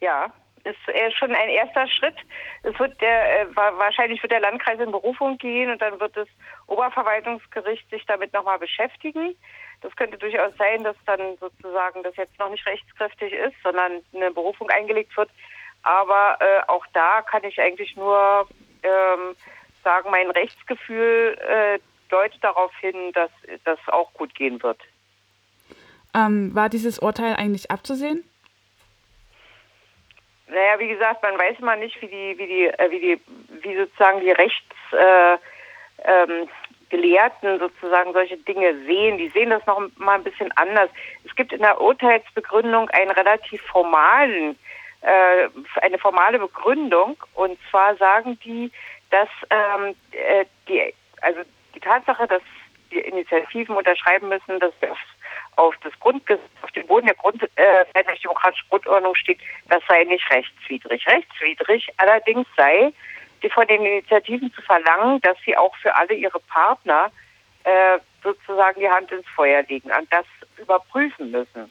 Ja, ist schon ein erster Schritt. Es wird der, äh, wahrscheinlich wird der Landkreis in Berufung gehen und dann wird das Oberverwaltungsgericht sich damit nochmal beschäftigen. Das könnte durchaus sein, dass dann sozusagen das jetzt noch nicht rechtskräftig ist, sondern eine Berufung eingelegt wird. Aber äh, auch da kann ich eigentlich nur ähm, sagen, mein Rechtsgefühl äh, deutet darauf hin, dass das auch gut gehen wird. Ähm, war dieses Urteil eigentlich abzusehen? Naja, wie gesagt, man weiß immer nicht, wie die, wie die, äh, wie die, wie sozusagen die Rechtsgelehrten äh, ähm, sozusagen solche Dinge sehen. Die sehen das noch mal ein bisschen anders. Es gibt in der Urteilsbegründung einen relativ formalen, äh, eine formale Begründung. Und zwar sagen die, dass ähm, äh, die, also die Tatsache, dass die Initiativen unterschreiben müssen, dass wir auf das Grundgesetz, auf dem Boden der Grund, äh, demokratischen Grundordnung steht, das sei nicht rechtswidrig. Rechtswidrig allerdings sei, die von den Initiativen zu verlangen, dass sie auch für alle ihre Partner äh, sozusagen die Hand ins Feuer legen und das überprüfen müssen.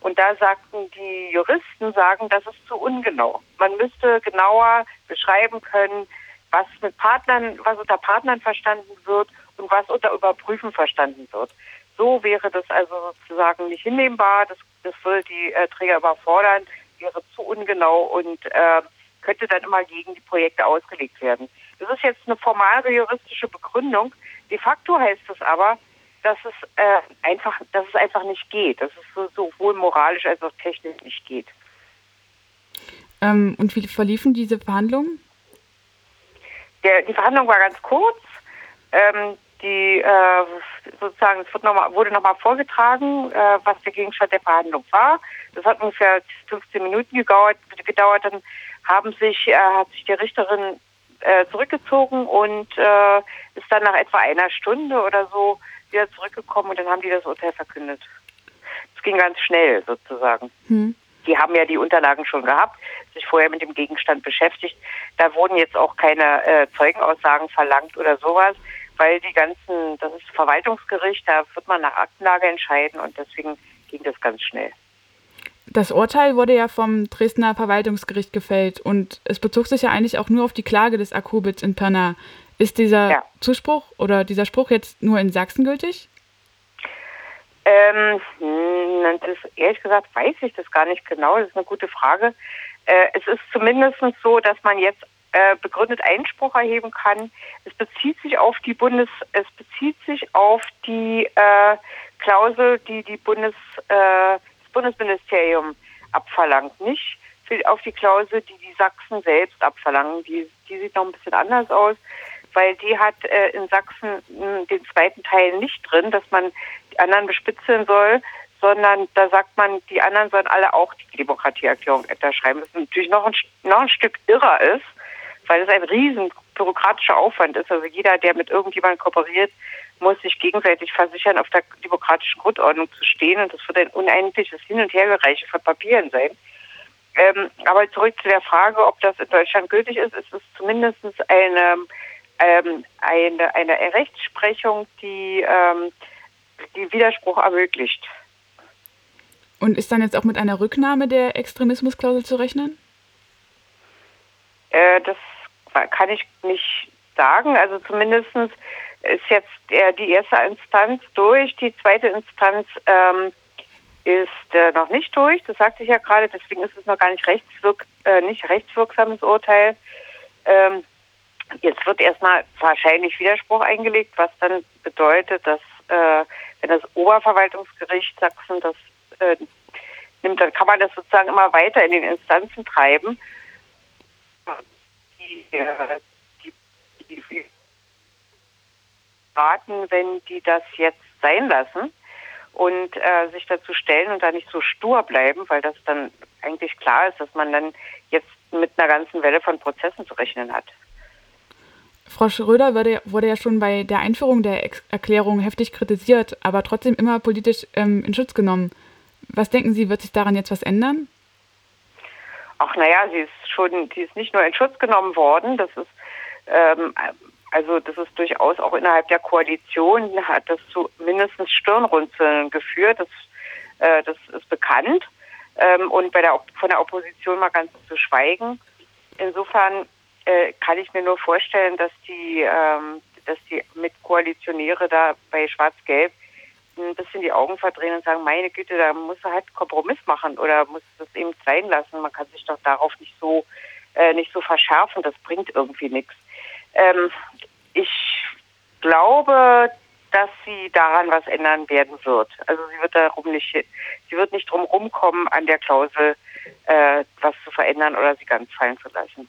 Und da sagten die Juristen, sagen, das ist zu ungenau. Man müsste genauer beschreiben können, was mit Partnern, was unter Partnern verstanden wird und was unter Überprüfen verstanden wird. So wäre das also sozusagen nicht hinnehmbar. Das, das würde die äh, Träger überfordern, wäre zu ungenau und äh, könnte dann immer gegen die Projekte ausgelegt werden. Das ist jetzt eine formale juristische Begründung. De facto heißt es aber, dass es äh, einfach, dass es einfach nicht geht, dass es so, sowohl moralisch als auch technisch nicht geht. Ähm, und wie verliefen diese Verhandlungen? Der, die Verhandlung war ganz kurz. Ähm, die äh, sozusagen, es wird noch mal, wurde nochmal vorgetragen, äh, was der Gegenstand der Verhandlung war. Das hat ungefähr 15 Minuten gedauert. gedauert. Dann haben sich, äh, hat sich die Richterin äh, zurückgezogen und äh, ist dann nach etwa einer Stunde oder so wieder zurückgekommen und dann haben die das Urteil verkündet. Es ging ganz schnell sozusagen. Hm. Die haben ja die Unterlagen schon gehabt, sich vorher mit dem Gegenstand beschäftigt. Da wurden jetzt auch keine äh, Zeugenaussagen verlangt oder sowas weil die ganzen, das ist Verwaltungsgericht, da wird man nach Aktenlage entscheiden und deswegen ging das ganz schnell. Das Urteil wurde ja vom Dresdner Verwaltungsgericht gefällt und es bezog sich ja eigentlich auch nur auf die Klage des Akubits in Pirna. Ist dieser ja. Zuspruch oder dieser Spruch jetzt nur in Sachsen gültig? Ähm, hm, das, ehrlich gesagt weiß ich das gar nicht genau. Das ist eine gute Frage. Äh, es ist zumindest so, dass man jetzt äh, begründet Einspruch erheben kann. Es bezieht sich auf die Bundes, es bezieht sich auf die äh, Klausel, die die Bundes, äh, das Bundesministerium abverlangt, nicht auf die Klausel, die die Sachsen selbst abverlangen. Die, die sieht noch ein bisschen anders aus, weil die hat äh, in Sachsen mh, hm, den zweiten Teil nicht drin, dass man die anderen bespitzeln soll, sondern da sagt man, die anderen sollen alle auch die Demokratieerklärung unterschreiben. Was natürlich noch ein, noch ein Stück irrer ist, weil es ein riesen bürokratischer Aufwand ist. Also jeder, der mit irgendjemandem kooperiert, muss sich gegenseitig versichern, auf der demokratischen Grundordnung zu stehen. Und das wird ein unendliches Hin- und Hergereiche von Papieren sein. Ähm, aber zurück zu der Frage, ob das in Deutschland gültig ist, ist es zumindest eine, ähm, eine, eine Rechtsprechung, die ähm, die Widerspruch ermöglicht. Und ist dann jetzt auch mit einer Rücknahme der Extremismusklausel zu rechnen? Äh, das kann ich nicht sagen. Also zumindest ist jetzt die erste Instanz durch, die zweite Instanz ähm, ist äh, noch nicht durch. Das sagte ich ja gerade, deswegen ist es noch gar nicht, rechtswirk äh, nicht rechtswirksames Urteil. Ähm, jetzt wird erstmal wahrscheinlich Widerspruch eingelegt, was dann bedeutet, dass äh, wenn das Oberverwaltungsgericht Sachsen das äh, nimmt, dann kann man das sozusagen immer weiter in den Instanzen treiben die, raten, wenn die das jetzt sein lassen und äh, sich dazu stellen und da nicht so stur bleiben, weil das dann eigentlich klar ist, dass man dann jetzt mit einer ganzen Welle von Prozessen zu rechnen hat. Frau Schröder wurde, wurde ja schon bei der Einführung der Ex Erklärung heftig kritisiert, aber trotzdem immer politisch ähm, in Schutz genommen. Was denken Sie, wird sich daran jetzt was ändern? Ach naja, sie ist schon, sie ist nicht nur in Schutz genommen worden, das ist ähm, also das ist durchaus auch innerhalb der Koalition hat das zu mindestens Stirnrunzeln geführt. Das, äh, das ist bekannt. ähm, und bei der, von der Opposition mal ganz zu schweigen. Insofern äh, kann ich mir nur vorstellen, dass die, ähm, dass die Mitkoalitionäre da bei Schwarz-Gelb ein bisschen die Augen verdrehen und sagen, meine Güte, da muss er halt Kompromiss machen oder muss das eben sein lassen. Man kann sich doch darauf nicht so äh, nicht so verschärfen, das bringt irgendwie nichts. Ähm, ich glaube, dass sie daran was ändern werden wird. Also sie wird darum nicht, sie wird nicht drum rumkommen, an der Klausel äh, was zu verändern oder sie ganz fallen zu lassen.